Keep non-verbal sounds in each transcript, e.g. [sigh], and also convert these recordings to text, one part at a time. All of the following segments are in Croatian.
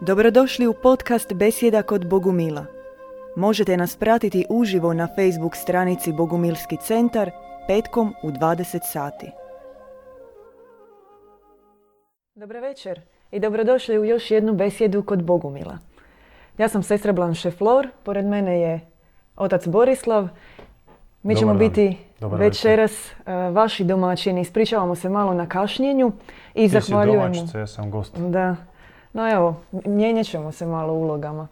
Dobrodošli u podcast Besjeda kod Bogumila. Možete nas pratiti uživo na Facebook stranici Bogumilski centar petkom u 20 sati. Dobro večer i dobrodošli u još jednu besjedu kod Bogumila. Ja sam sestra Blanche Flor, pored mene je otac Borislav. Mi ćemo Dobar dan. biti Dobar večeras uh, vaši domaćini. Ispričavamo se malo na kašnjenju i Ti si zahvaljujemo. domaćica, ja sam gost. Da. No evo, mijenjat ćemo se malo ulogama.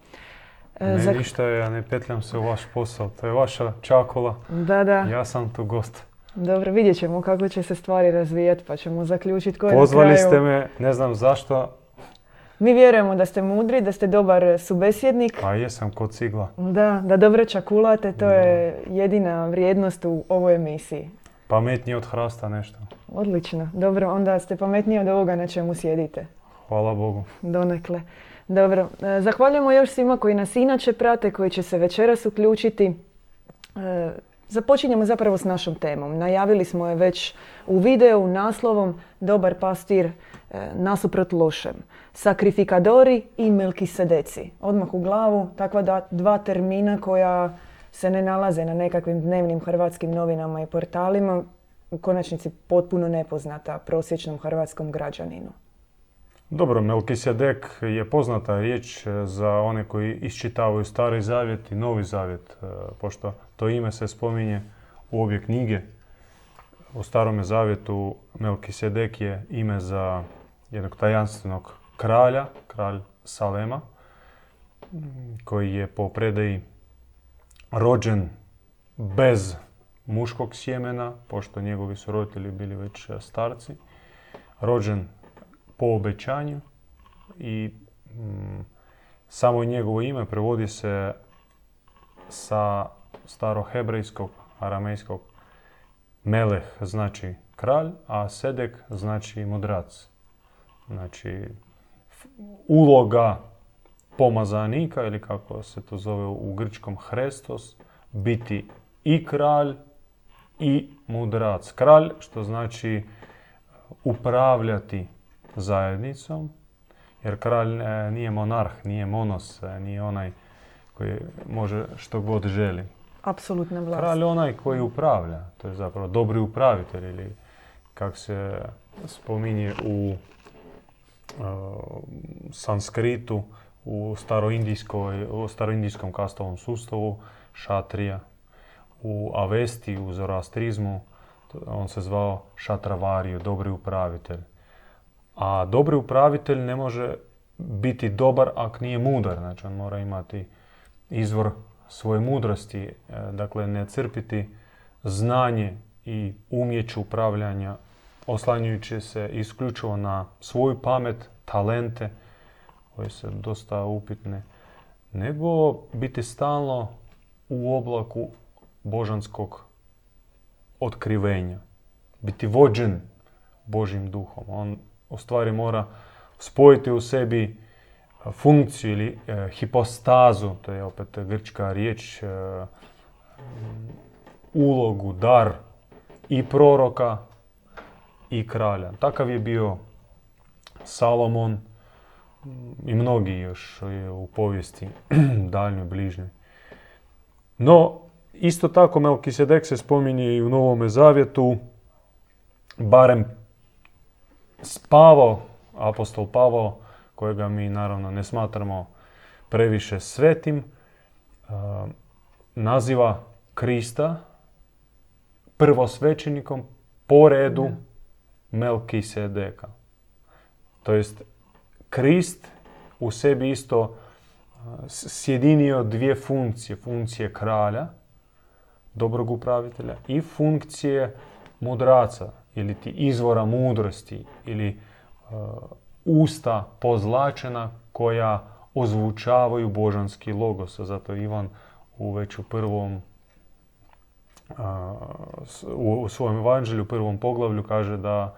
E, Ne, ništa, ja ne petljam se u vaš posao. To je vaša čakula, Da, da. ja sam tu gost. Dobro, vidjet ćemo kako će se stvari razvijati pa ćemo zaključiti koje Pozvali na kraju. ste me, ne znam zašto, Mi vjerujemo da ste mudri, da ste dobar subesjednik. a jesam kod cigla. Da, da dobro čakulate, to je jedina vrijednost u ovoj emisiji. Pametniji od hrasta nešto. Odlično. Dobro, onda ste pametniji od ovoga na čemu sjedite. Hvala Bogu. Donekle. Dobro, e, zahvaljujemo još svima koji nas inače prate, koji će se večeras uključiti. E, Započinjemo zapravo s našom temom. Najavili smo je već u videu naslovom Dobar pastir e, nasuprot lošem. Sakrifikadori i Melkisedeci. Odmah u glavu takva dva termina koja se ne nalaze na nekakvim dnevnim hrvatskim novinama i portalima. U konačnici potpuno nepoznata prosječnom hrvatskom građaninu. Dobro, Melkisedek je poznata riječ e, za one koji iščitavaju Stari Zavjet i Novi Zavjet, e, pošto to ime se spominje u obje knjige. U Starome Zavjetu Melkisedek je ime za jednog tajanstvenog kralja, kralj Salema, koji je po predaji rođen bez muškog sjemena, pošto njegovi su roditelji bili već e, starci, rođen po obećanju i mm, samo njegovo ime prevodi se sa starohebrejskog, aramejskog meleh znači kralj, a sedek znači mudrac. Znači uloga pomazanika ili kako se to zove u grčkom hrestos, biti i kralj i mudrac. Kralj što znači upravljati zajednicom, jer kralj e, nije monarh, nije monos, e, nije onaj koji može što god želi. Apsolutna vlast. Kralj je onaj koji upravlja, to je zapravo dobri upravitelj ili kak se spominje u e, sanskritu, u staroindijskoj, u staroindijskom kastovom sustavu, šatrija, u Avesti, u zoroastrizmu, on se zvao šatravariju, dobri upravitelj. A dobri upravitelj ne može biti dobar ako nije mudar, znači on mora imati izvor svoje mudrosti, e, dakle ne crpiti znanje i umjeće upravljanja oslanjujući se isključivo na svoju pamet, talente, koje su dosta upitne, nego biti stalno u oblaku božanskog otkrivenja, biti vođen Božim duhom. On u stvari mora spojiti u sebi e, funkciju ili e, hipostazu, to je opet grčka riječ, e, ulogu, dar i proroka i kralja. Takav je bio Salomon i mnogi još u povijesti [clears throat] daljnjoj, bližnjoj. No, isto tako Melkisedek se spominje i u Novome Zavjetu, barem Pavao, apostol Pavao, kojega mi naravno ne smatramo previše svetim, uh, naziva Krista prvosvećenikom po redu Melkisedeka. To jest, Krist u sebi isto s- sjedinio dvije funkcije. Funkcije kralja, dobrog upravitelja i funkcije mudraca ili ti izvora mudrosti ili uh, usta pozlačena koja ozvučavaju božanski logos. Zato Ivan u već u prvom s- u, svojem evanđelju, u prvom poglavlju kaže da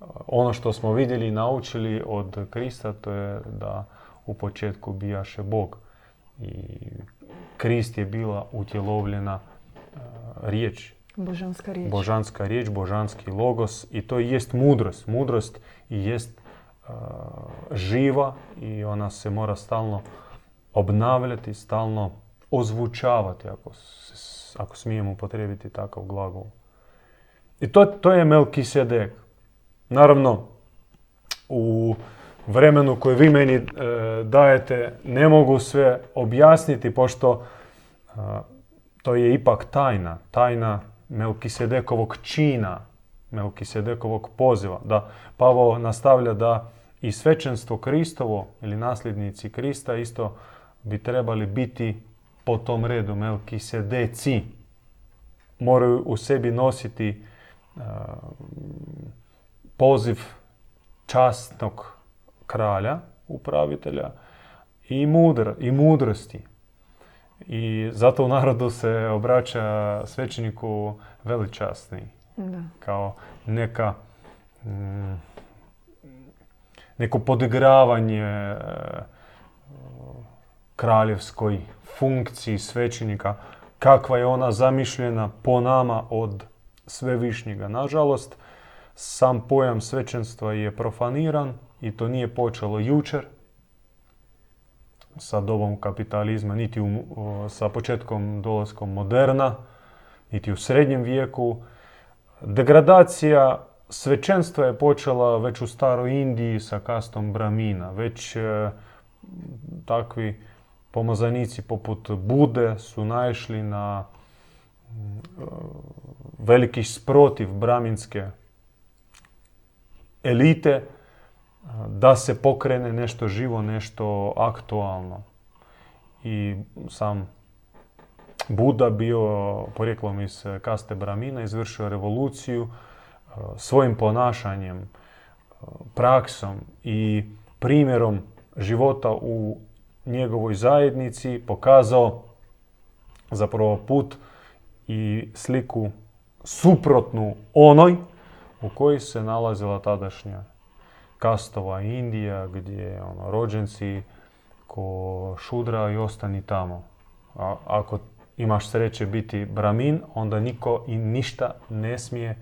a, ono što smo vidjeli i naučili od Krista to je da u početku bijaše Bog. I Krist je bila utjelovljena a, riječ, Božanska riječ. božanska riječ, božanski logos i to jest mudrost. Mudrost jest uh, živa i ona se mora stalno obnavljati, stalno ozvučavati, ako, ako smijem upotrijebiti takav glagol. I to, to je Melkisedek. Naravno, u vremenu koje vi meni e, dajete ne mogu sve objasniti, pošto to je ipak tajna. Tajna Melkisedekovog čina, Melkisedekovog poziva. Da Pavo nastavlja da i svećenstvo Kristovo ili nasljednici Krista isto bi trebali biti po tom redu Melkisedeci. Moraju u sebi nositi poziv častnog kralja, upravitelja i, mudr, i mudrosti. I zato u narodu se obraća svećeniku veličasni. Da. Kao neka mm, neko podigravanje e, kraljevskoj funkciji svećenika, kakva je ona zamišljena po nama od svevišnjega. Nažalost, sam pojam svećenstva je profaniran i to nije počelo jučer sa dobom kapitalizma, niti sa početkom dolaskom moderna, niti u srednjem vijeku. Degradacija svećenstva je počela već u staroj Indiji sa kastom Bramina. Već e, takvi pomazanici poput Bude su naišli na e, veliki sprotiv braminske elite da se pokrene nešto živo, nešto aktualno. I sam Buda bio porijeklom iz kaste Bramina, izvršio revoluciju svojim ponašanjem, praksom i primjerom života u njegovoj zajednici pokazao zapravo put i sliku suprotnu onoj u kojoj se nalazila tadašnja kastova Indija, gdje ono, rođenci ko šudra i ostani tamo. A, ako imaš sreće biti bramin, onda niko i ništa ne smije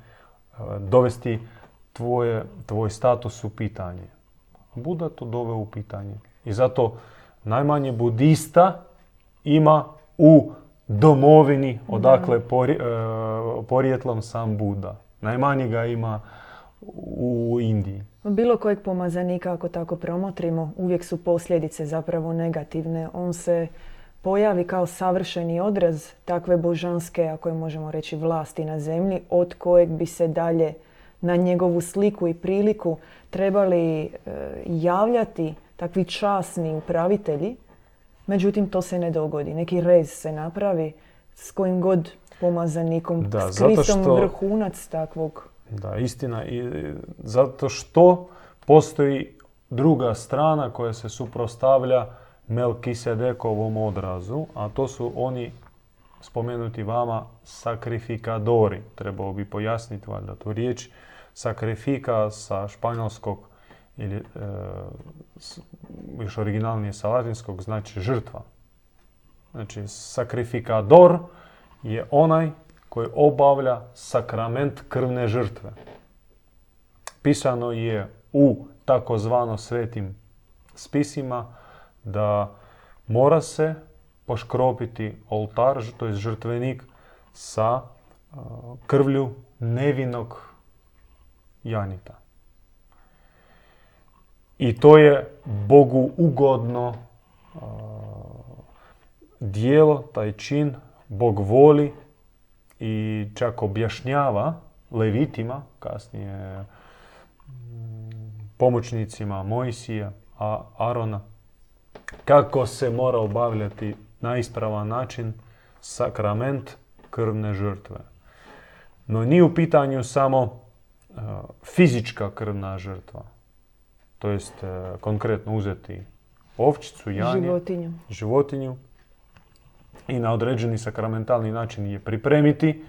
dovesti tvoje, tvoj status u pitanje. Buda to doveo u pitanje. I zato najmanje budista ima u domovini odakle porijetlom sam Buda. Najmanje ga ima u Indiji. Bilo kojeg pomazanika, ako tako promotrimo, uvijek su posljedice zapravo negativne. On se pojavi kao savršeni odraz takve božanske, ako je možemo reći, vlasti na zemlji, od kojeg bi se dalje na njegovu sliku i priliku trebali e, javljati takvi časni upravitelji. Međutim, to se ne dogodi. Neki rez se napravi s kojim god pomazanikom, da, s Kristom vrhunac takvog da, istina. I zato što postoji druga strana koja se suprostavlja Melkisedekovom odrazu, a to su oni spomenuti vama sakrifikadori. Trebao bi pojasniti valjda tu riječ. Sakrifika sa španjolskog ili e, još originalnije sa latinskog znači žrtva. Znači sakrifikador je onaj koji obavlja sakrament krvne žrtve. Pisano je u takozvano svetim spisima da mora se poškropiti oltar, to je žrtvenik, sa krvlju nevinog janita. I to je Bogu ugodno dijelo, taj čin, Bog voli i čak objašnjava levitima, kasnije mm, pomoćnicima Mojsija, a Arona, kako se mora obavljati na ispravan način sakrament krvne žrtve. No nije u pitanju samo e, fizička krvna žrtva. To jest e, konkretno uzeti ovčicu, janje, životinju. životinju i na određeni sakramentalni način je pripremiti,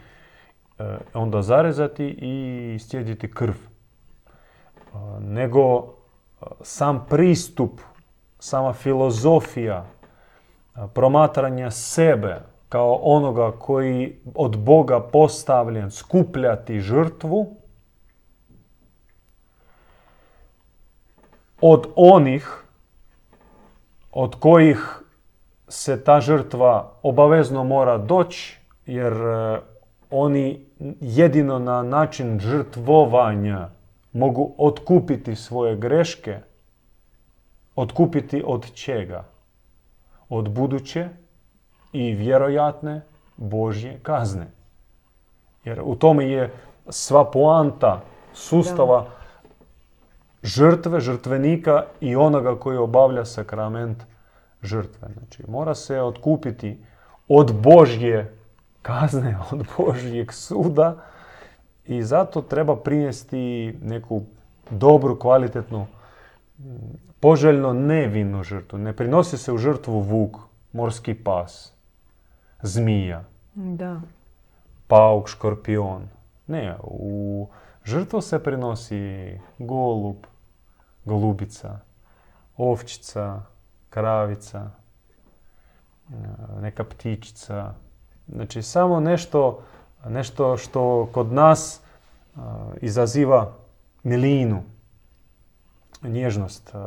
e, onda zarezati i stjediti krv. E, nego e, sam pristup, sama filozofija promatranja sebe kao onoga koji od Boga postavljen skupljati žrtvu, od onih od kojih se ta žrtva obavezno mora doći, jer e, oni jedino na način žrtvovanja mogu otkupiti svoje greške, otkupiti od čega? Od buduće i vjerojatne Božje kazne. Jer u tome je sva poanta sustava žrtve, žrtvenika i onoga koji obavlja sakrament žrtve. Znači, mora se otkupiti od Božje kazne, [laughs] od Božjeg suda i zato treba prinesti neku dobru, kvalitetnu, poželjno nevinu žrtvu. Ne prinosi se u žrtvu vuk, morski pas, zmija, Da. pauk, škorpion. Ne, u žrtvu se prinosi golub, golubica, ovčica, kravica, e, neka ptičica. Znači samo nešto, nešto što kod nas e, izaziva milinu, nježnost. e,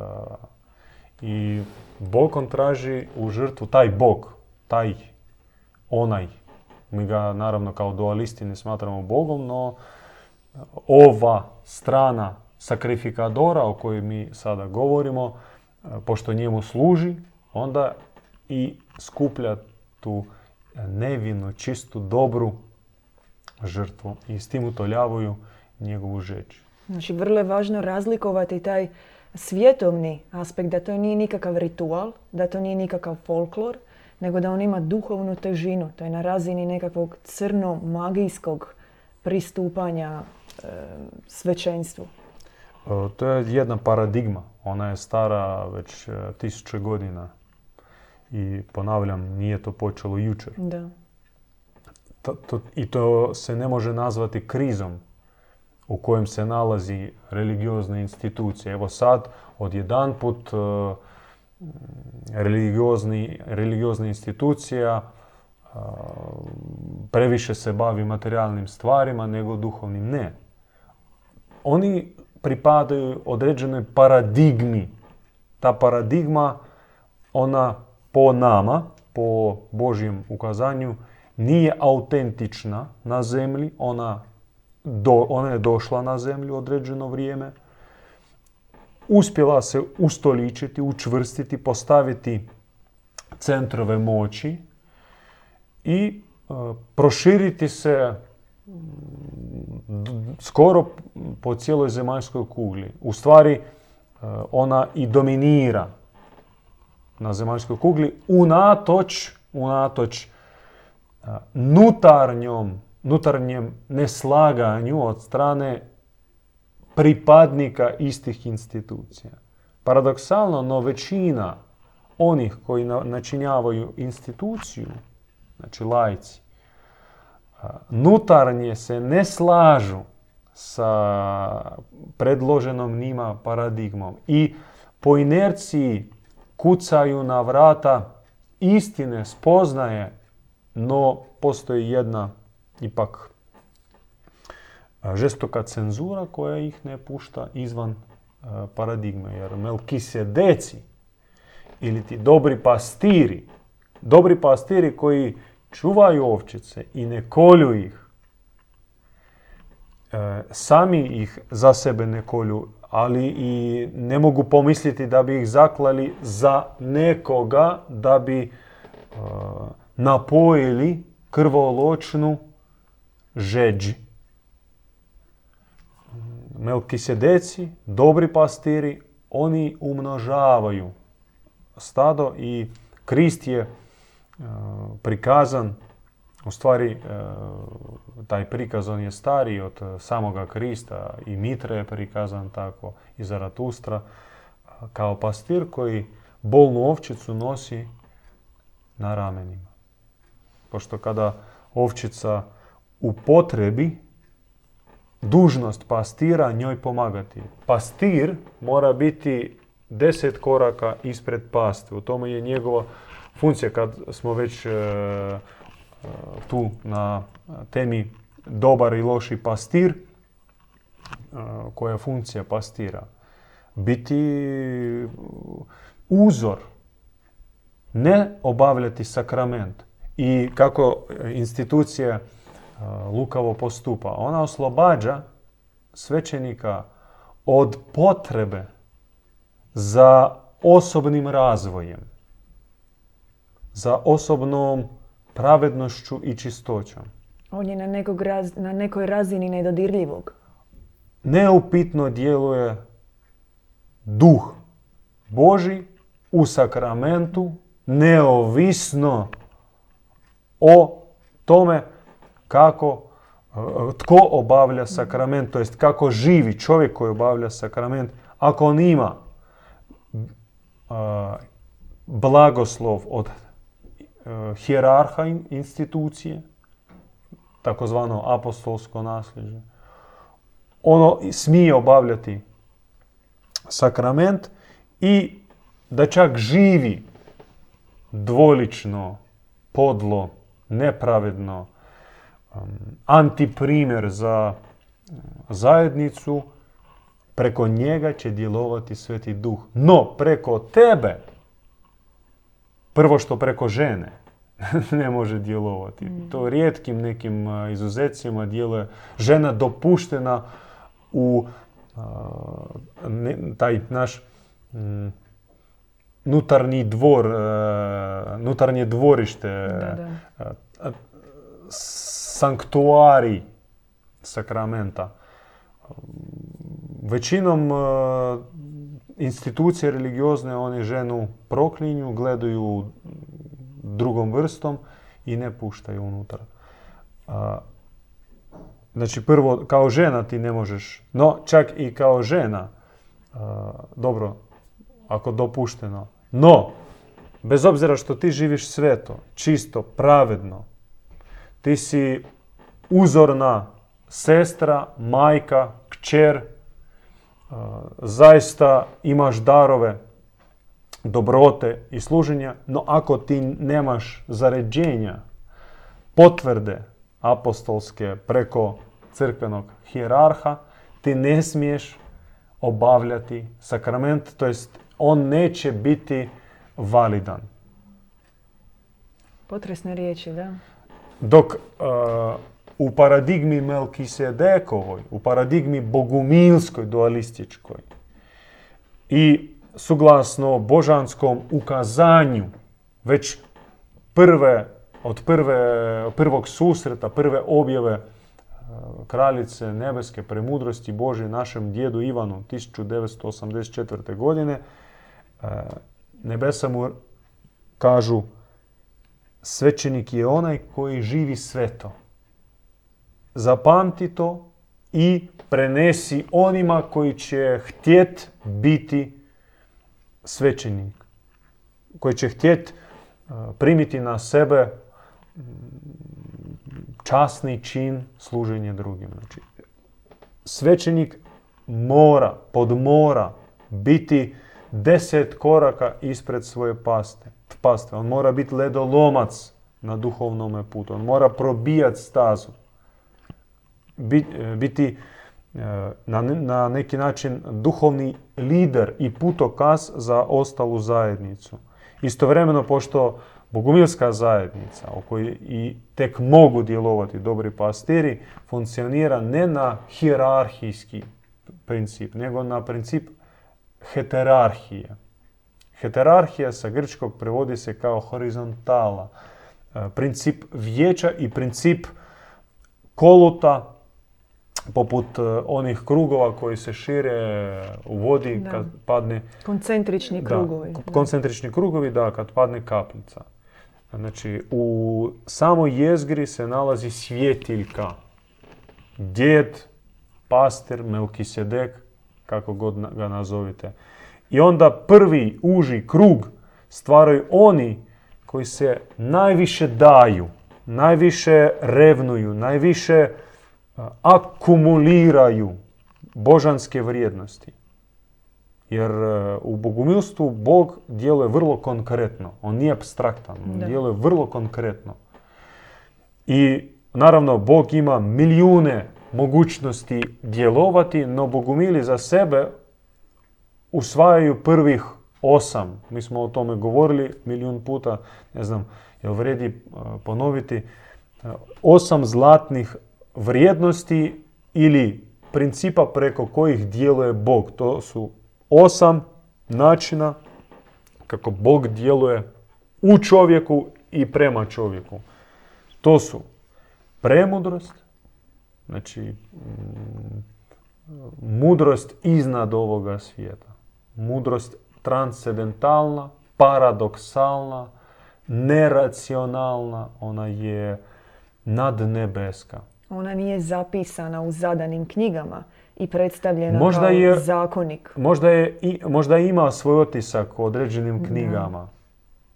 I Bog on traži u žrtvu taj Bog, taj onaj. Mi ga naravno kao dualisti ne smatramo Bogom, no ova strana sakrifikadora o kojoj mi sada govorimo, pošto njemu služi, onda i skuplja tu nevinu, čistu, dobru žrtvu i s tim utoljavaju njegovu žeđ. Znači, vrlo je važno razlikovati taj svjetovni aspekt, da to nije nikakav ritual, da to nije nikakav folklor, nego da on ima duhovnu težinu. To je na razini nekakvog crno-magijskog pristupanja e, svećenstvu. E, To je jedna paradigma. Ona je stara već e, tisuće godina. I ponavljam, nije to počelo jučer. Da. To- to- I to se ne može nazvati krizom u kojem se nalazi religiozna institucija. Evo sad, odjedanput, e, religiozni, religiozna institucija previše se bavi materijalnim stvarima nego duhovnim. Ne. Oni pripadaju određenoj paradigmi. Ta paradigma, ona po nama, po Božjem ukazanju, nije autentična na zemlji, ona, do, ona je došla na zemlju određeno vrijeme, uspjela se ustoličiti, učvrstiti, postaviti centrove moći i e, proširiti se skoro po cijeloj zemaljskoj kugli. U stvari, e, ona i dominira na zemaljskoj kugli unatoč, unatoč a, nutarnjom, nutarnjem neslaganju od strane pripadnika istih institucija. Paradoksalno, no većina onih koji na- načinjavaju instituciju, znači lajci, a, nutarnje se ne slažu sa predloženom njima paradigmom i po inerciji kucaju na vrata istine, spoznaje, no postoji jedna ipak a, žestoka cenzura koja ih ne pušta izvan a, paradigme. Jer Melkisedeci ili ti dobri pastiri, dobri pastiri koji čuvaju ovčice i ne kolju ih, e, sami ih za sebe ne kolju, ali i ne mogu pomisliti da bi ih zaklali za nekoga da bi e, napojili krvoločnu žeđ. Melkisedeci, dobri pastiri, oni umnožavaju stado i Krist je e, prikazan, u stvari e, taj prikaz on je stariji od e, samoga Krista i Mitre je prikazan tako i Zaratustra kao pastir koji bolnu ovčicu nosi na ramenima. Pošto kada ovčica u potrebi, dužnost pastira njoj pomagati. Pastir mora biti deset koraka ispred pastve. U tome je njegova funkcija kad smo već e, tu na temi dobar i loši pastir, e, koja je funkcija pastira? biti uzor, ne obavljati sakrament. I kako institucija lukavo postupa. Ona oslobađa svećenika od potrebe za osobnim razvojem, za osobnom pravednošću i čistoćom. On je na, nekog na nekoj razini nedodirljivog. Neupitno djeluje duh Boži u sakramentu neovisno o tome kako tko obavlja sakrament, to jest kako živi čovjek koji obavlja sakrament, ako on ima blagoslov od hijerarha institucije, takozvano apostolsko nasljeđe, ono smije obavljati sakrament i da čak živi dvolično, podlo, nepravedno, antiprimjer za uh, zajednicu, preko njega će djelovati Sveti Duh. No, preko tebe, prvo što preko žene, ne može djelovati. Mm. To rijetkim nekim uh, izuzecima djeluje žena dopuštena u uh, taj naš mm, nutarnji dvor, nutarnje dvorište, da, sanktuari sakramenta. Većinom e, institucije religiozne oni ženu proklinju, gledaju drugom vrstom i ne puštaju unutar. Znači prvo, kao žena ti ne možeš, no čak i kao žena, dobro, ako dopušteno, no, bez obzira što ti živiš sveto, čisto, pravedno, ti si uzorna sestra, majka, kćer, zaista imaš darove dobrote i služenja, no ako ti nemaš zaređenja, potvrde apostolske preko crkvenog hijerarha, ti ne smiješ obavljati sakrament, to jest on neće biti validan. Potresne riječi, da. Dok uh, u paradigmi Melkisedekovoj, u paradigmi bogumilskoj dualističkoj i suglasno božanskom ukazanju već prve, od prve, prvog susreta, prve objave uh, kraljice nebeske premudrosti Bože našem djedu Ivanu 1984. godine, uh, nebesa mu kažu svećenik je onaj koji živi sveto. Zapamti to i prenesi onima koji će htjet biti svećenik. Koji će htjet primiti na sebe časni čin služenja drugim. Znači, svećenik mora, podmora biti deset koraka ispred svoje paste pastve. On mora biti ledolomac na duhovnom putu. On mora probijati stazu. Biti e, na, neki način duhovni lider i putokaz za ostalu zajednicu. Istovremeno, pošto Bogumilska zajednica, u kojoj i tek mogu djelovati dobri pastiri, funkcionira ne na hijerarhijski princip, nego na princip heterarhije. Heterarhija sa grčkog prevodi se kao horizontala. E, princip vijeća i princip koluta poput e, onih krugova koji se šire u vodi kad padne... Koncentrični krugovi. koncentrični krugovi, da, kad padne kaplica. Znači, u samoj jezgri se nalazi svjetiljka. Djed, pastir, Melkisedek, kako god ga nazovite. I onda prvi uži krug stvaraju oni koji se najviše daju, najviše revnuju, najviše akumuliraju božanske vrijednosti. Jer e, u bogumilstvu Bog djeluje vrlo konkretno. On nije abstraktan, on djeluje vrlo konkretno. I naravno Bog ima milijune mogućnosti djelovati, no bogumili za sebe usvajaju prvih osam. Mi smo o tome govorili milijun puta, ne znam, jel vredi uh, ponoviti. Uh, osam zlatnih vrijednosti ili principa preko kojih djeluje Bog. To su osam načina kako Bog djeluje u čovjeku i prema čovjeku. To su premudrost, znači mm, mudrost iznad ovoga svijeta. Mudrost transcendentalna, paradoksalna, neracionalna, ona je nadnebeska. Ona nije zapisana u zadanim knjigama i predstavljena Možda kao je- zakonik. Možda, je, i- možda ima svoj otisak u određenim knjigama.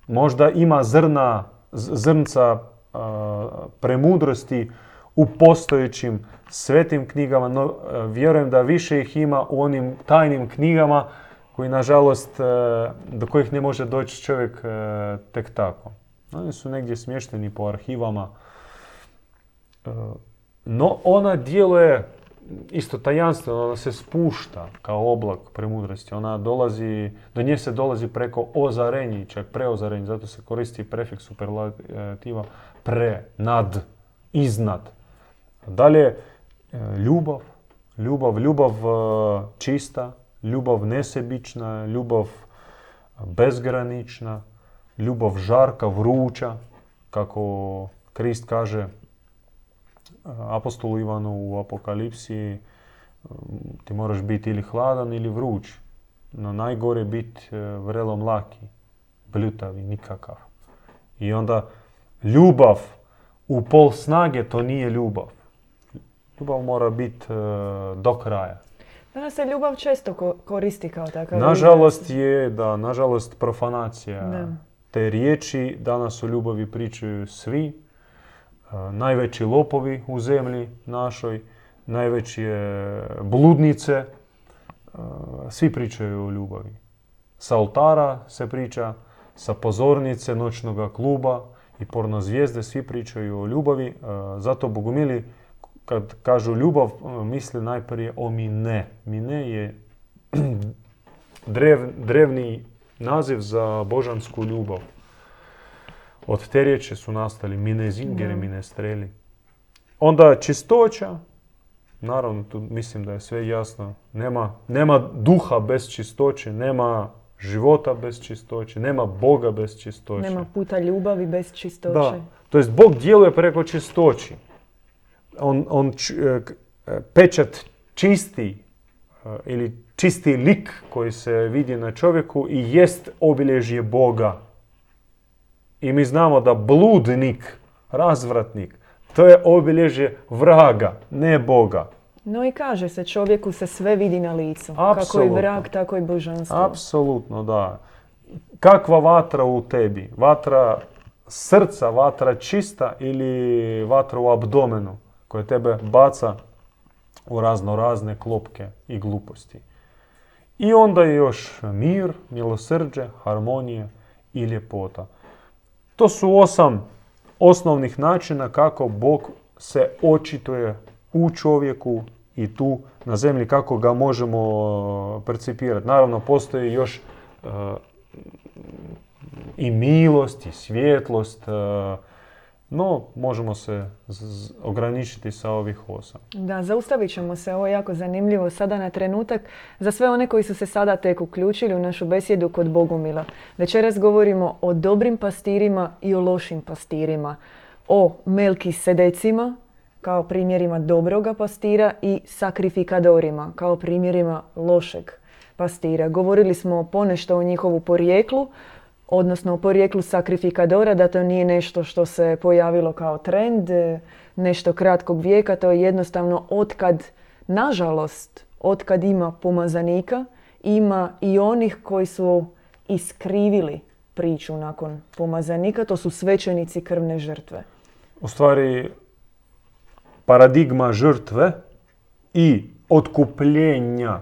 Možda ima zrna, zrnca a, premudrosti u postojećim svetim knjigama, no a, vjerujem da više ih ima u onim tajnim knjigama koji nažalost, a, do kojih ne može doći čovjek a, tek tako. Oni su negdje smješteni po arhivama. E, No ona djeluje isto tajanstveno, ona se spušta kao oblak premudrosti. Ona dolazi, do nje se dolazi preko ozarenja, čak preozarenja, zato se koristi prefiks superlativa pre, nad, iznad. Dalje, e, ljubav, ljubav, ljubav e, čista, ljubav nesebična, ljubav bezgranična, ljubav žarka, vruća, kako Krist kaže apostolu Ivanu u Apokalipsi, ti moraš biti ili hladan ili vruć. No najgore je biti e, vrelo mlaki, bljutavi, nikakav. I onda ljubav u pol snage to nije ljubav. Ljubav mora biti e, do kraja. Danas se ljubav često ko- koristi kao takav. Nažalost je, da, nažalost profanacija. Da. Te riječi danas o ljubavi pričaju svi. Najveći lopovi u zemlji našoj, najveće bludnice. Svi pričaju o ljubavi. Sa oltara se priča, sa pozornice noćnog kluba i porno zvijezde svi pričaju o ljubavi. Zato bogumili kad kažu ljubav misle najprije o mine. Mine je [clears throat] drev, drevni naziv za božansku ljubav. Od te riječi su nastali minezingeri, Da. minestreli. Onda čistoća, naravno tu mislim da je sve jasno. Nema, nema duha bez čistoće, nema života bez čistoće, nema Boga bez čistoće. Nema puta ljubavi bez čistoće. Da, to jest Bog djeluje preko čistoći. On, on č- e, e, pečat čisti e, ili čisti lik koji se vidi na čovjeku i jest obilježje Boga. I mi znamo da bludnik, razvratnik, to je obilježje vraga, ne Boga. No i kaže se, čovjeku se sve vidi na licu. Kako i Apsolutno. vrag, tako i božanstvo. Apsolutno, da. Kakva vatra u tebi? Vatra srca, vatra čista ili vatra u abdomenu koja tebe baca u razno razne klopke i gluposti. I onda je još mir, milosrđe, harmonija i ljepota. To su osam osnovnih načina kako Bog se očituje u čovjeku i tu na zemlji kako ga možemo e, percipirati. Naravno, postoji još e, i milost i svjetlost, e, no možemo se ograničiti sa ovih osam. Da, zaustavit ćemo se, ovo je jako zanimljivo sada na trenutak. Za sve one koji su se sada tek uključili u našu besjedu kod Bogumila. Večeras govorimo o dobrim pastirima i o lošim pastirima. O Melki Sedecima, kao primjerima dobroga pastira i sakrifikadorima, kao primjerima lošeg pastira. Govorili smo ponešto o njihovu porijeklu, odnosno o porijeklu sakrifikadora, da to nije nešto što se pojavilo kao trend, e, nešto kratkog vijeka, to je jednostavno otkad, nažalost, otkad ima pomazanika, ima i onih koji su iskrivili priču nakon pomazanika, to su svećenici krvne žrtve. U stvari, paradigma žrtve i otkupljenja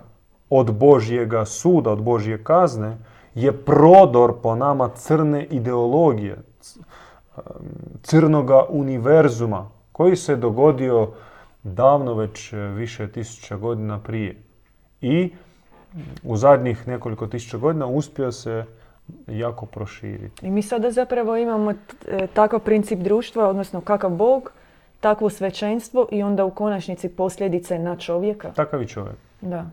od Božjega suda, od Božje kazne, je prodor po nama crne ideologije, crnoga univerzuma, koji se dogodio davno već e, više tisuća godina prije. I u zadnjih nekoliko tisuća godina uspio se jako proširiti. I mi sada zapravo imamo e, takav princip društva, odnosno kakav Bog, takvo svećenstvo i onda u konačnici posljedice na čovjeka. Takav i čovjek. Da.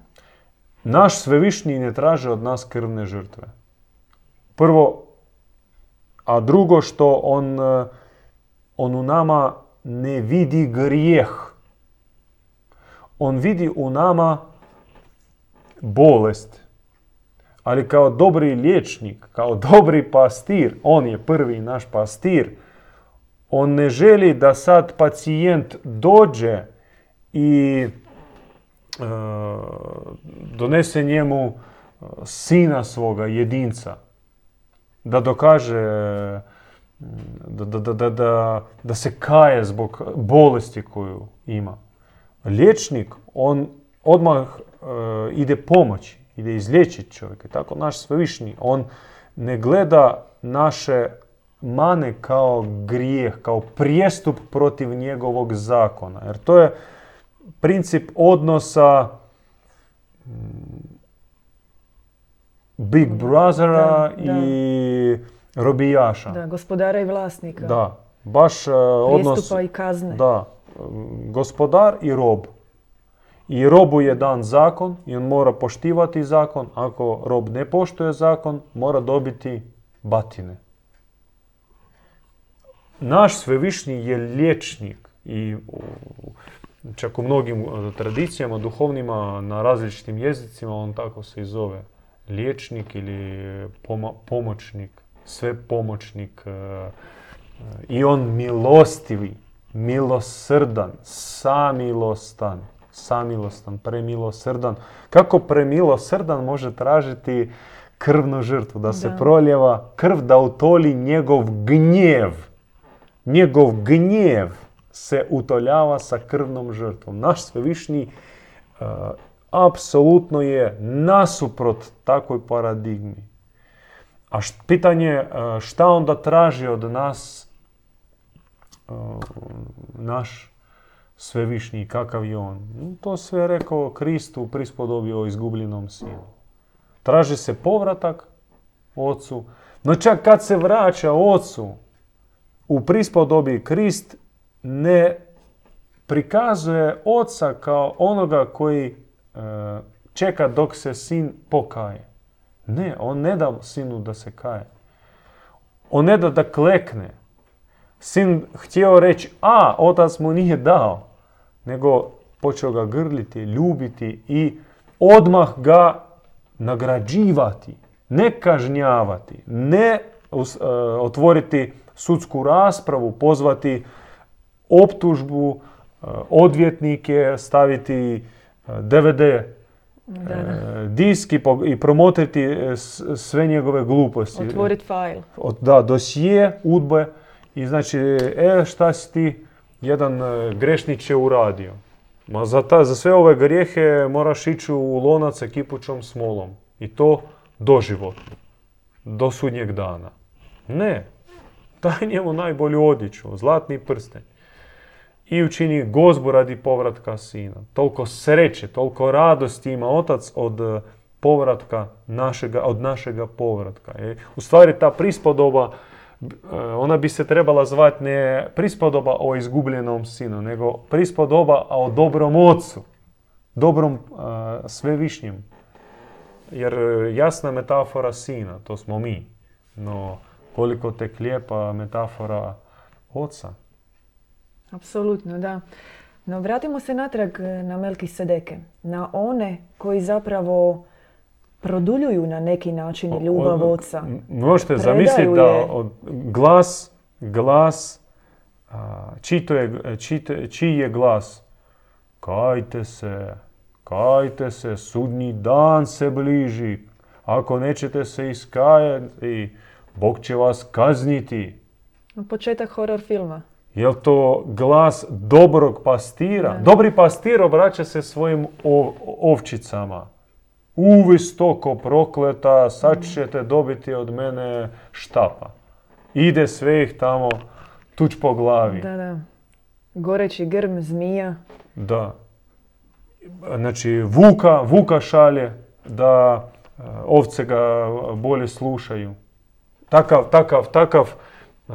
Naš svevišnji ne traže od nas krvne žrtve. Prvo, a drugo što on, e, on u nama ne vidi grijeh. On vidi u nama bolest. Ali kao dobri liječnik, kao dobri pastir, on je prvi naš pastir, on ne želi da sad pacijent dođe i donese njemu e, sina svoga, jedinca, da dokaže da, da, da, da se kaje zbog bolesti koju ima. Liječnik, on odmah e, ide pomoći, ide izliječiti čovjeka. Tako naš svevišnji, on ne gleda naše mane kao grijeh, kao prijestup protiv njegovog zakona. Jer to je princip odnosa mm, Big Brothera Da, da. i robijaša. Da, gospodara i vlasnika. Da, baš e, odnos... Prijestupa i kazne. Da, gospodar i rob. I robu je dan zakon i on mora poštivati zakon. Ako rob ne poštuje zakon, mora dobiti batine. Naš svevišnji je liječnik i čak u mnogim e, tradicijama, duhovnima, na različitim jezicima, on tako se i zove. Liječnik ili poma- pomoćnik, sve pomoćnik. e, e, I on milostivi, milosrdan, samilostan, samilostan, premilosrdan. Kako premilosrdan može tražiti krvnu žrtvu, da se Da. proljeva krv, da utoli njegov gnjev. Njegov gnjev se utoljava sa krvnom žrtvom. Naš svevišnji uh, apsolutno je nasuprot takvoj paradigmi. A št- pitanje uh, šta onda traži od nas uh, naš svevišnji, kakav je on? To sve je rekao Kristu u prispodobi o izgubljenom sinu. Traži se povratak ocu, no čak kad se vraća ocu, u prispodobi Krist ne prikazuje oca kao onoga koji e, čeka dok se sin pokaje. Ne, on ne da sinu da se kaje. On ne da da klekne. Sin htio reći, a, otac mu nije dao, nego počeo ga grliti, ljubiti i odmah ga nagrađivati, ne kažnjavati, ne e, otvoriti sudsku raspravu, pozvati optužbu, e, odvjetnike, staviti e, DVD Da, da. e, disk i, i promotriti e, sve njegove gluposti. Otvorit fajl. Od, da, dosije, udbe i znači, e, šta si ti jedan e, grešniče uradio? Ma za, ta, za sve ove grijehe moraš ići u lonac sa kipućom smolom. I to doživotno. Do sudnjeg dana. Ne. Daj njemu najbolju odjeću, zlatni prsten. I učini gozbu radi povratka sina. Toliko sreće, toliko radosti ima otac od e, povratka našega, od našega povratka. E, U stvari ta prispodoba, b- e, ona bi se trebala zvati ne prispodoba o izgubljenom sinu, nego prispodoba o dobrom ocu, dobrom e, svevišnjem. Jer jasna metafora sina, to smo mi. No, koliko tek lijepa metafora oca. Apsolutno, da. No, vratimo se natrag e, na Melkisedeke. Na one koji zapravo produljuju na neki način ljubav oca. Možete zamisliti da od glas, glas, a, čiji, to je, čiji- čiji je glas? Kajte se, kajte se, sudnji dan se bliži. Ako nećete se iskajati, Bog će vas kazniti. Početak horror filma. Jel to glas dobrog pastira? Dobri pastir obraća se svojim ov- ovčicama. Uvi stoko prokleta, sad ćete dobiti od mene štapa. Ide sve ih tamo tuč po glavi. Da, da. Goreći grm, zmija. Da. Znači, vuka, vuka šalje da e, ovce ga bolje slušaju. Takav, takav, takav e,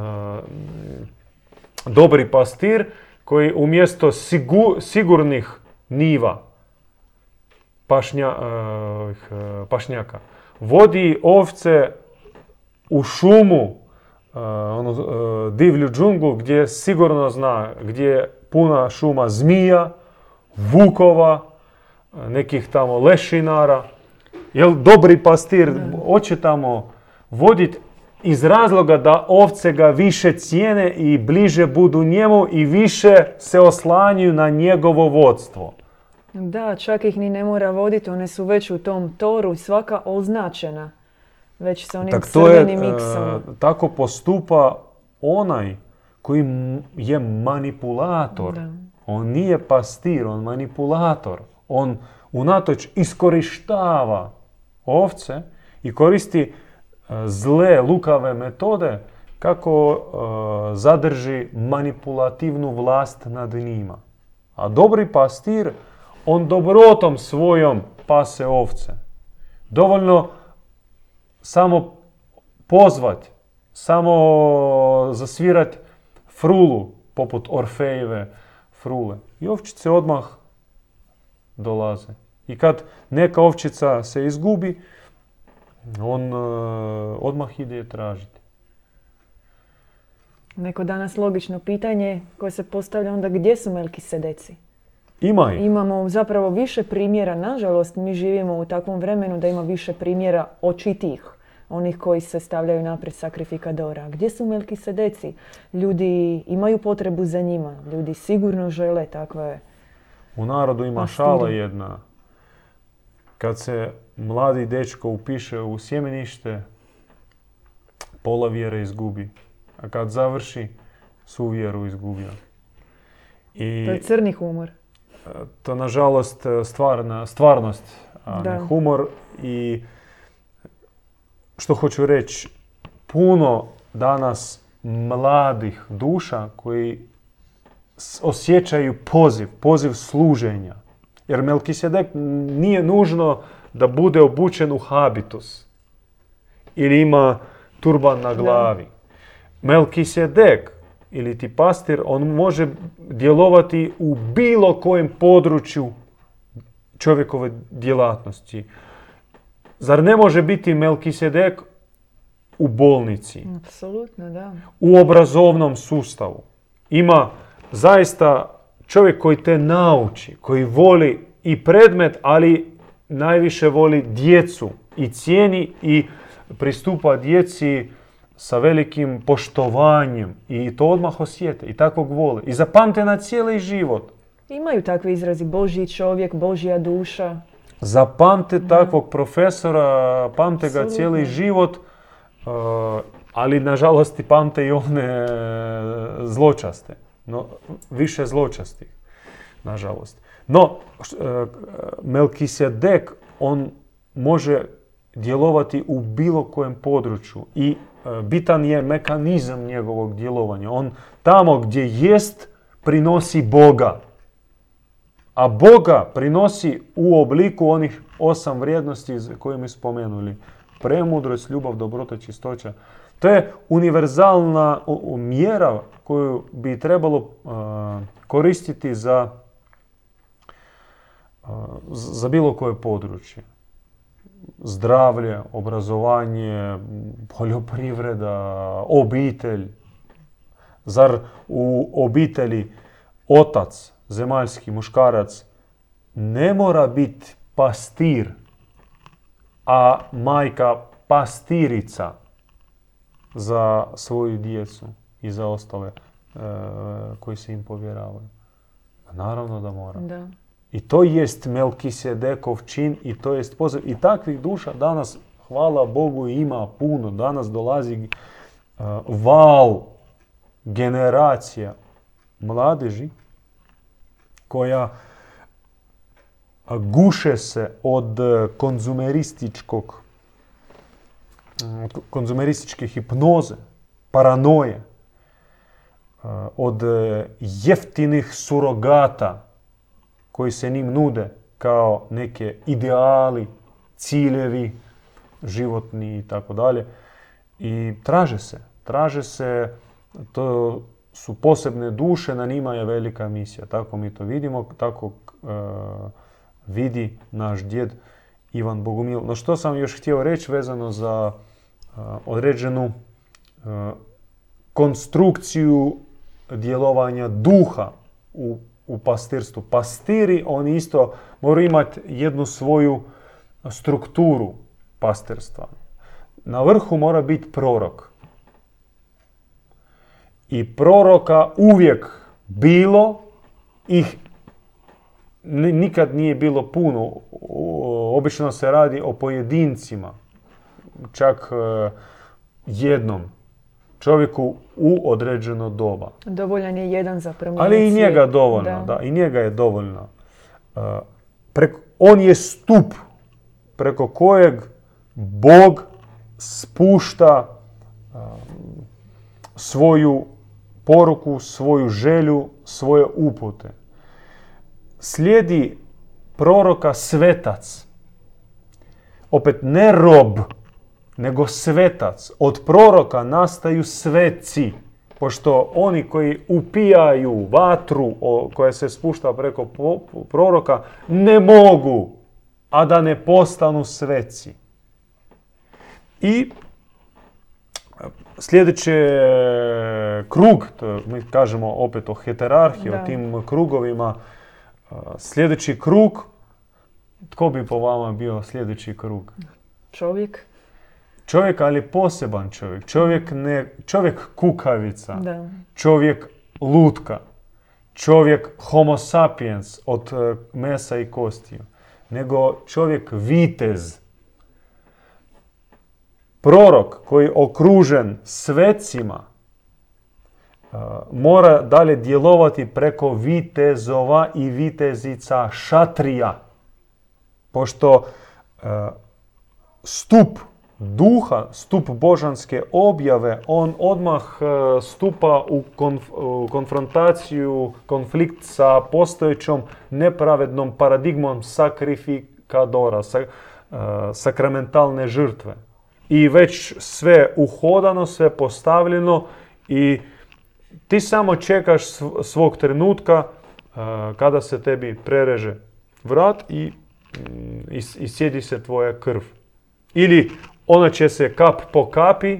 dobri pastir koji umjesto sigurnih niva pašnja, e, pašnjaka vodi ovce u šumu, onu divlju džunglu gdje sigurno zna, gdje je puna šuma zmija, vukova, nekih tamo lešinara. Jel dobri pastir hoće tamo voditi iz razloga da ovce ga više cijene i bliže budu njemu i više se oslanjuju na njegovo vodstvo. Da, čak ih ni ne mora voditi, one su već u tom toru svaka označena. Već sa onim tak, crvenim je, miksom. tako postupa onaj koji je manipulator. On nije pastir, on manipulator. On unatoč iskorištava ovce i koristi e, zle, lukave metode kako e, zadrži manipulativnu vlast nad njima. A dobri pastir, on dobrotom svojom pase ovce. Dovoljno samo pozvati, samo zasvirati frulu, poput Orfejeve frule. I ovčice odmah dolaze. I kad neka ovčica se izgubi, on uh, odmah ide je tražiti. Neko danas logično pitanje koje se postavlja onda gdje su Melkisedeci? Ima Imamo zapravo više primjera, nažalost mi živimo u takvom vremenu da ima više primjera očitih onih koji se stavljaju napred sakrifikadora. Gdje su Melkisedeci? Ljudi imaju potrebu za njima. Ljudi sigurno žele takve U narodu ima šala jedna. Kad se mladi dečko upiše u sjemenište, pola vjere izgubi. A kad završi, svu vjeru izgubio. I to je crni humor. To nažalost stvarna, stvarnost, a ne humor. I što hoću reći, puno danas mladih duša koji osjećaju poziv, poziv služenja. Jer Melkisedek nije nužno da bude obučen u habitus ili ima turban na glavi. Melkisedek ili ti pastir, on može djelovati u bilo kojem području čovjekove djelatnosti. Zar ne može biti Melkisedek u bolnici? Apsolutno, da. U obrazovnom sustavu. Ima zaista čovjek koji te nauči, koji voli i predmet, ali najviše voli djecu i cijeni i pristupa djeci sa velikim poštovanjem i to odmah osjete i takvog vole. I zapamte na cijeli život. Imaju takvi izrazi Božji čovjek, Božja duša. Zapamte takvog profesora, pamte ga cijeli život, uh, ali nažalost pamte i one zločaste. No, više zločasti, nažalost. No, uh, Melkisedek, on može djelovati u bilo kojem području i uh, bitan je mekanizam njegovog djelovanja. On tamo gdje jest prinosi Boga. A Boga prinosi u obliku onih osam vrijednosti koje mi spomenuli. Premudrost, ljubav, dobrota, čistoća. To je univerzalna mjera koju bi trebalo koristiti za, za bilo koje područje. Zdravlje, obrazovanje, poljoprivreda, obitelj. Zar u obitelji otac, zemaljski muškarac, ne mora biti pastir, a majka pastirica za svoju djecu i za ostale e, koji se im povjeravaju. Naravno da mora. Da. I to jest Melkisedekov čin i to jest poziv. I takvih duša danas, hvala Bogu, ima puno. Danas dolazi uh, val generacija mladeži koja guše se od konzumerističkog konzumerističke hipnoze, paranoje, od jeftinih surogata koji se njim nude kao neke ideali ciljevi životni i tako dalje. I traže se, traže se, to su posebne duše, na njima je velika misija. Tako mi to vidimo, tako e, vidi naš djed Ivan Bogumil. No što sam još htio reći vezano za e, određenu e, konstrukciju djelovanja duha u, u pastirstvu. Pastiri, oni isto moraju imati jednu svoju strukturu pastirstva. Na vrhu mora biti prorok. I proroka uvijek bilo, ih nikad nije bilo puno. Obično se radi o pojedincima. Čak e, jednom čovjeku u određeno doba. Dovoljan je jedan za Ali i njega dovoljno, da. I njega je dovoljno. E, on je stup preko kojeg Bog spušta e, svoju poruku, svoju želju, svoje upute. Slijedi proroka svetac. Opet ne rob, nego svetac. Od proroka nastaju sveci. Pošto oni koji upijaju vatru koja se spušta preko proroka ne mogu, a da ne postanu sveci. I sljedeći krug, to mi kažemo opet o heterarhiji, o tim krugovima, sljedeći krug, tko bi po vama bio sljedeći krug? Čovjek. Čovjek, ali poseban čovjek. Čovjek, ne, čovjek kukavica. Da. Čovjek lutka. Čovjek homo sapiens od e, mesa i kostiju. Nego čovjek vitez. Prorok koji je okružen svecima e, mora dalje djelovati preko vitezova i vitezica šatrija. Pošto e, stup duha, stup božanske objave, on odmah e, stupa u konfrontaciju, konflikt sa postojećom nepravednom paradigmom sakrifikadora, sa, e, sakramentalne žrtve. I već sve uhodano, sve postavljeno i ti samo čekaš svog trenutka e, kada se tebi prereže vrat i iscijedi se tvoja krv. Ili ona će se kap po kapi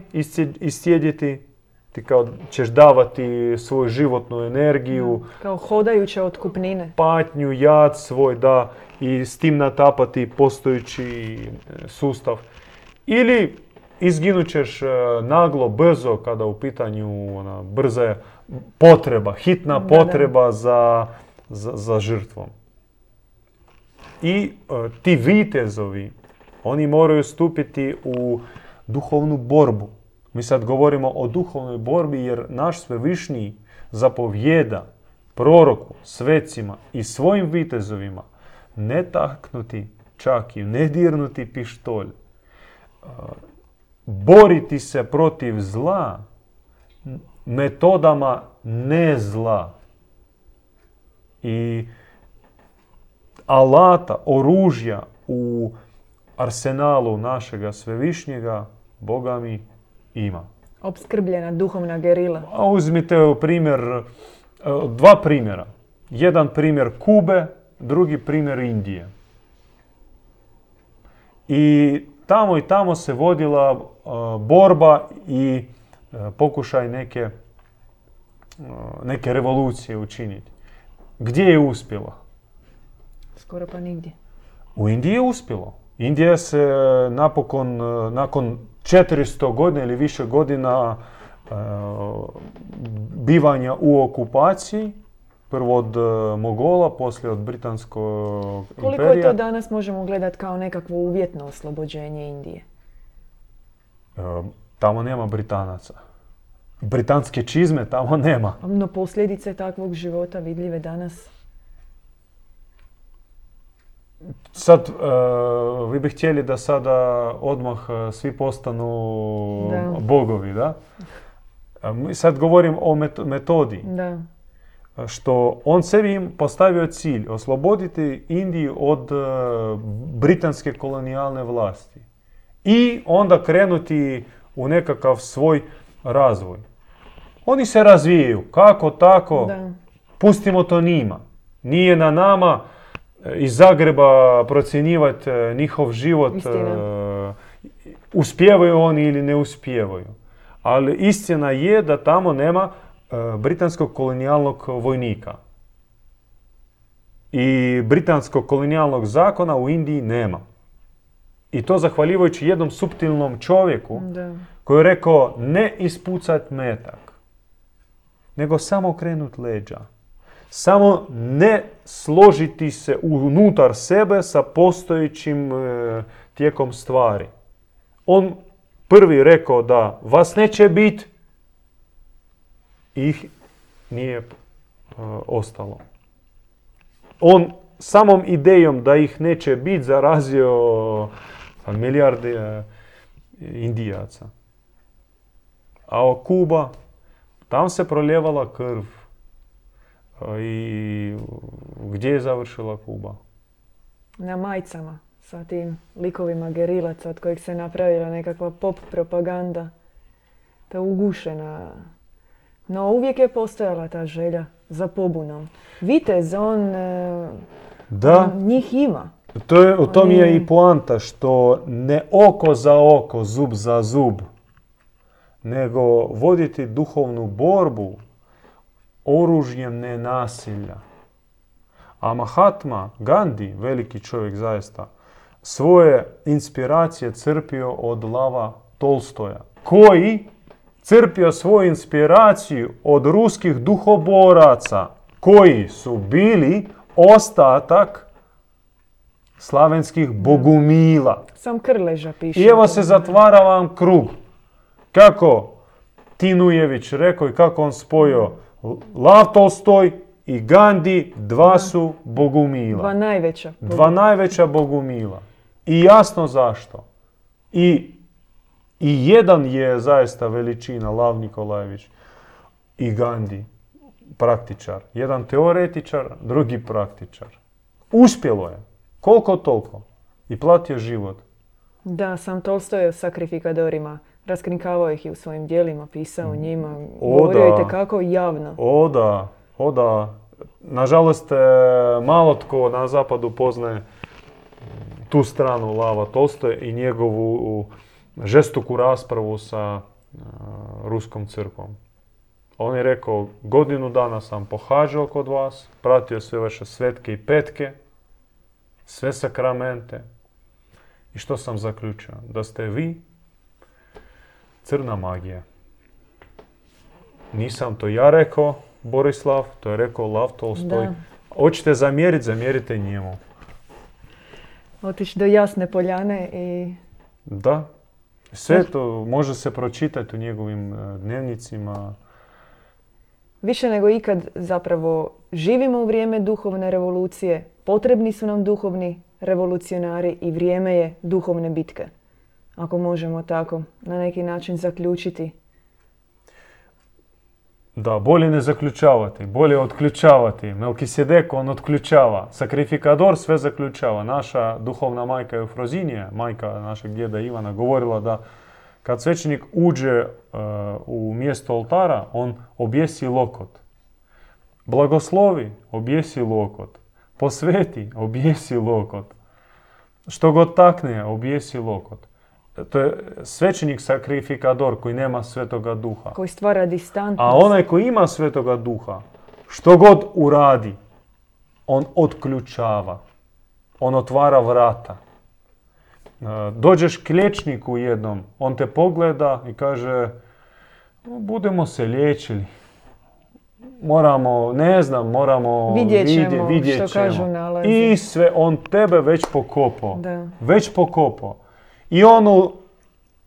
iscijediti, ti kao ćeš davati svoju životnu energiju. Kao hodajuće otkupnine. Patnju, jad svoj, da, i s tim natapati postojeći e, sustav. Ili izginut ćeš e, naglo, brzo, kada u pitanju ona, brza potreba, hitna potreba Za, za, za žrtvom. I e, ti vitezovi, oni moraju stupiti u duhovnu borbu. Mi sad govorimo o duhovnoj borbi jer naš svevišnji zapovjeda proroku, svecima i svojim vitezovima ne taknuti čak i ne dirnuti pištolj. Boriti se protiv zla metodama ne zla. I alata, oružja u arsenalu našega svevišnjega, Boga mi, ima. Opskrbljena duhovna gerila. A uzmite primjer, e, dva primjera. Jedan primjer Kube, drugi primjer Indije. I tamo i tamo se vodila e, borba i e, pokušaj neke, neke revolucije učiniti. Gdje je uspjela? Skoro pa nigdje. U Indiji je uspjelo. Indija se e, napokon, e, nakon 400 godina ili više godina e, bivanja u okupaciji, prvo od Mogola, poslije od Britanskog imperija. Koliko je to danas možemo gledati kao nekakvo uvjetno oslobođenje Indije? Tamo nema Britanaca. Britanske čizme tamo nema. No posljedice takvog života vidljive danas? Sad, uh, vi bi htjeli da sada odmah e, svi postanu bogovi, da? mi sad govorim o metodi. Da. što on sebi im postavio cilj osloboditi Indiju od e, britanske kolonijalne vlasti i onda krenuti u nekakav svoj razvoj. Oni se razvijaju, kako tako, Da. pustimo to njima. Nije na nama e, iz Zagreba procjenjivati e, njihov život, Istina. e, uspijevaju oni ili ne uspijevaju. Ali istina je da tamo nema e, britanskog kolonijalnog vojnika. I britanskog kolonijalnog zakona u Indiji nema. I to zahvaljujući jednom suptilnom čovjeku Da. koji je rekao ne ispucat metak, nego samo okrenut leđa. Samo ne složiti se unutar sebe sa postojećim e, tijekom stvari. On prvi rekao da vas neće biti, ih nije e, ostalo. On samom idejom da ih neće biti zarazio pa, milijarde e, indijaca. A o Kuba, tam se proljevala krv. I gdje je završila Kuba? Na majcama sa tim likovima gerilaca od kojih se napravila nekakva pop propaganda. Ta ugušena. No uvijek je postojala ta želja za pobunom. Vitez, on e, Da, njih ima. to je, u tom je Oni- i poanta što ne oko za oko, zub za zub, nego voditi duhovnu borbu oružjem nenasilja. A Mahatma Gandhi, veliki čovjek zaista, svoje inspiracije crpio od Lava Tolstoja, koji crpio svoju inspiraciju od ruskih duhoboraca, koji su bili ostatak slavenskih bogumila. Sam Krleža piše. I evo se zatvara vam krug. Kako Tinujević rekao i kako on spojio Lav Tolstoj i Gandhi, dva su bogumila. Dva najveća. Dva najveća bogumila. I jasno zašto. I, I jedan je zaista veličina, Lav Nikolajević i Gandhi, praktičar. Jedan teoretičar, drugi praktičar. Uspjelo je. Koliko toliko. I platio život. Da, sam Tolstoj je o sakrifikadorima. Raskrinkavao ih i u svojim dijelima, pisao o njima. O, Govorio da. je kako javno. O da, o da. Nažalost, e, malo tko na zapadu poznaje tu stranu Lava Tolstoja i njegovu žestoku raspravu sa e, ruskom crkvom. On je rekao, godinu dana sam pohađao kod vas, pratio sve vaše svetke i petke, sve sakramente. I što sam zaključio? Da ste vi crna magija. Nisam to ja rekao, Borislav, to je rekao Lav Tolstoj. Hoćete zamjeriti, zamjerite njemu. Otići do jasne poljane i Da. Sve to može se pročitati u njegovim e, dnevnicima. više nego ikad zapravo živimo u vrijeme duhovne revolucije. Potrebni su nam duhovni revolucionari i vrijeme je duhovne bitke. Ako možemo tako na neki način zaključiti. Da, bolje ne zaključavati, bolje otključavati. Melkisedek on otključava. Sakrifikador sve zaključava. Naša duhovna majka Eufrozinija, majka našeg djeda Ivana, govorila da kad svećenik uđe e, u mjesto oltara, on objesi lokot. Blagoslovi, objesi lokot. Posveti, objesi lokot. Što god takne, objesi lokot. To je svećenik sakrifikador koji nema svetoga duha. Koji stvara distantnost. A onaj koji ima svetoga duha, što god uradi, on otključava. On otvara vrata. E, Dođeš k liječniku jednom, on te pogleda i kaže budemo se liječili. Moramo, ne znam, moramo Vidjet ćemo, vidjet što ćemo. kažu nalazi. I sve, on tebe već pokopao. Da. Već pokopao. I ono,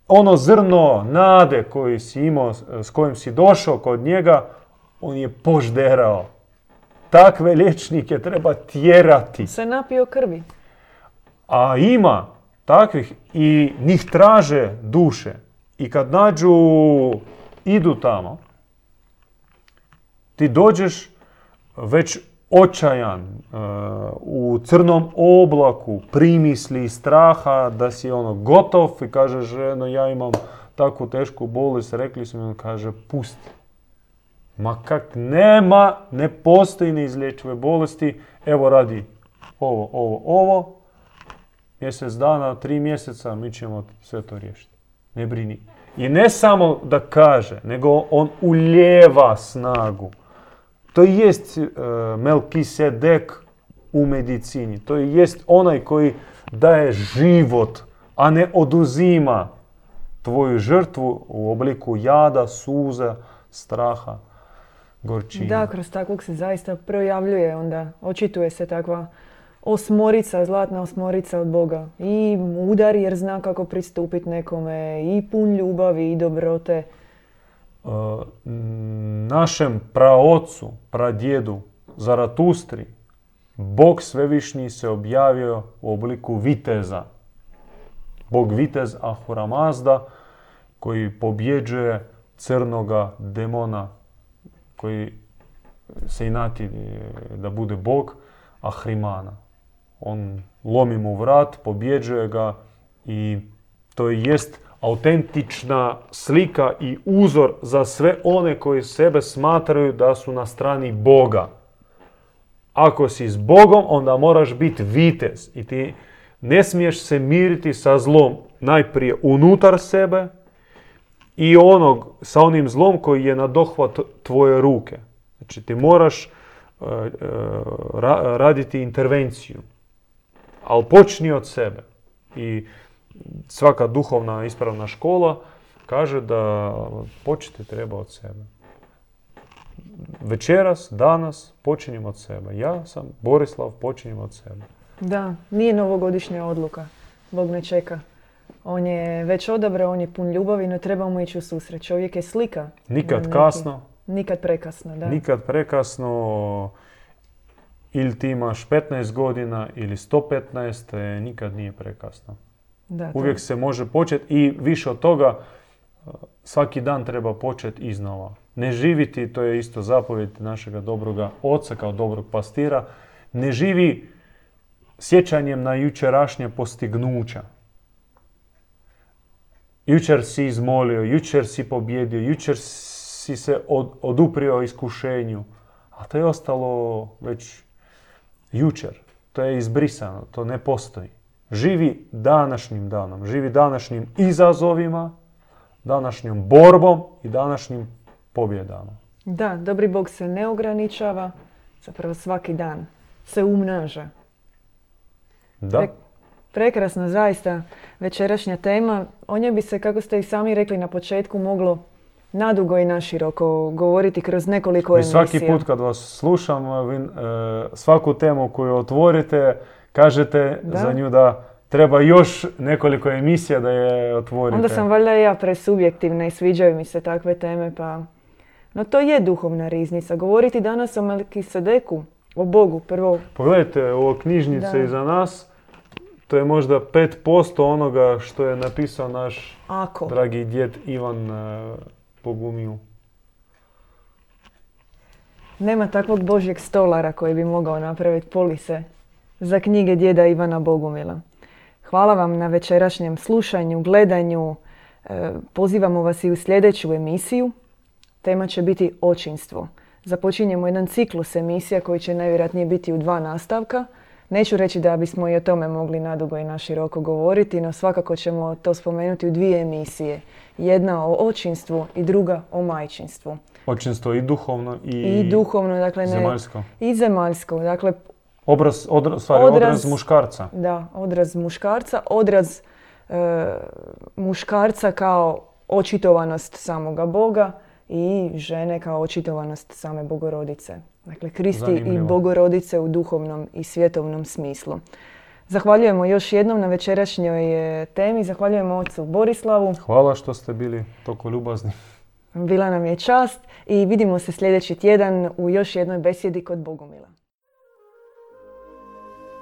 ono zrno nade koji si imao, s- s kojim si došao kod njega, on je požderao. Takve liječnike treba tjerati. Se napio krvi. A ima takvih i njih traže duše. I kad nađu, idu tamo, ti dođeš već očajan, e, u crnom oblaku, primisli straha da si ono gotov i kaže ženo ja imam takvu tešku bolest, rekli su mi, on kaže pusti. Ma kak, nema, ne postoji neizlječive bolesti, evo radi ovo, ovo, ovo, mjesec dana, tri mjeseca, mi ćemo sve to riješiti. Ne brini. I ne samo da kaže, nego on uljeva snagu. To jest uh, Melkisedek u medicini. To jest onaj koji daje život, a ne oduzima tvoju žrtvu u obliku jada, suza, straha, gorčine. Da, kroz takvog se zaista projavljuje onda, očituje se takva osmorica, zlatna osmorica od Boga. I udar jer zna kako pristupiti nekome, i pun ljubavi i dobrote. Uh, našem praocu, pradjedu, Zaratustri, Bog svevišnji se objavio u obliku viteza. Bog vitez Ahura Mazda koji pobjeđuje crnoga demona koji se inati da bude Bog Ahrimana. On lomi mu vrat, pobjeđuje ga i to jest autentična slika i uzor za sve one koji sebe smatraju da su na strani Boga. Ako si s Bogom, onda moraš biti vitez i ti ne smiješ se miriti sa zlom najprije unutar sebe i onog sa onim zlom koji je na dohvat tvoje ruke. Znači ti moraš uh, raditi intervenciju. Ali počni od sebe. I svaka duhovna ispravna škola kaže da početi treba od sebe. Večeras, danas počinjem od sebe. Ja sam Borislav, počinjem od sebe. Da, nije novogodišnja odluka. Bog ne čeka. On je već odabrao, on je pun ljubavi, no treba mu ići u susret. Čovjek je slika. Nikad kasno. Nikad prekasno, da. Nikad prekasno. Ili ti imaš 15 godina ili 115, nikad nije prekasno. Da, Uvijek se može početi i više od toga svaki dan treba početi iznova. Ne živiti, to je isto zapovjed našega dobroga oca kao dobrog pastira, ne živi sjećanjem na jučerašnje postignuća. Jučer si izmolio, jučer si pobjedio, jučer si se oduprio iskušenju, a to je ostalo već jučer. To je izbrisano, to ne postoji. Živi današnjim danom, živi današnjim izazovima, današnjom borbom i današnjim pobjedama. Da, dobri Bog se ne ograničava, zapravo svaki dan se umnaža. Da. prekrasna, zaista, večerašnja tema. O njoj bi se, kako ste i sami rekli na početku, moglo nadugo i naširoko govoriti kroz nekoliko emisija. Svaki put kad vas slušam, e, svaku temu koju otvorite, kažete za nju da treba još nekoliko emisija da je otvorite. Onda sam valjda ja presubjektivna i sviđaju mi se takve teme, pa... No to je duhovna riznica. Govoriti danas o Melkisedeku, o Bogu prvo. Pogledajte, ovo knjižnice iza nas, to je možda 5% onoga što je napisao naš Ako. dragi djed Ivan uh, Bogumiju. Nema takvog božjeg stolara koji bi mogao napraviti polise za knjige djeda Ivana Bogumila. Hvala vam na večerašnjem slušanju, gledanju. E, pozivamo vas i u sljedeću emisiju. Tema će biti očinstvo. Započinjemo jedan ciklus emisija koji će najvjerojatnije biti u dva nastavka. Neću reći da bismo i o tome mogli nadugo i naširoko govoriti, no svakako ćemo to spomenuti u dvije emisije. Jedna o očinstvu i druga o majčinstvu. Očinstvo i duhovno i, I duhovno, dakle ne, zemaljsko. I zemaljsko. Dakle, Obraz, odraz, stvari, odraz, muškarca. Da, odraz muškarca. Odraz e, muškarca kao očitovanost samoga Boga i žene kao očitovanost same Bogorodice. Dakle, Kristi i Bogorodice u duhovnom i svjetovnom smislu. Zahvaljujemo još jednom na večerašnjoj e, temi. Zahvaljujemo ocu Borislavu. Hvala što ste bili toliko ljubazni. Bila nam je čast i vidimo se sljedeći tjedan u još jednoj besjedi kod Bogumila.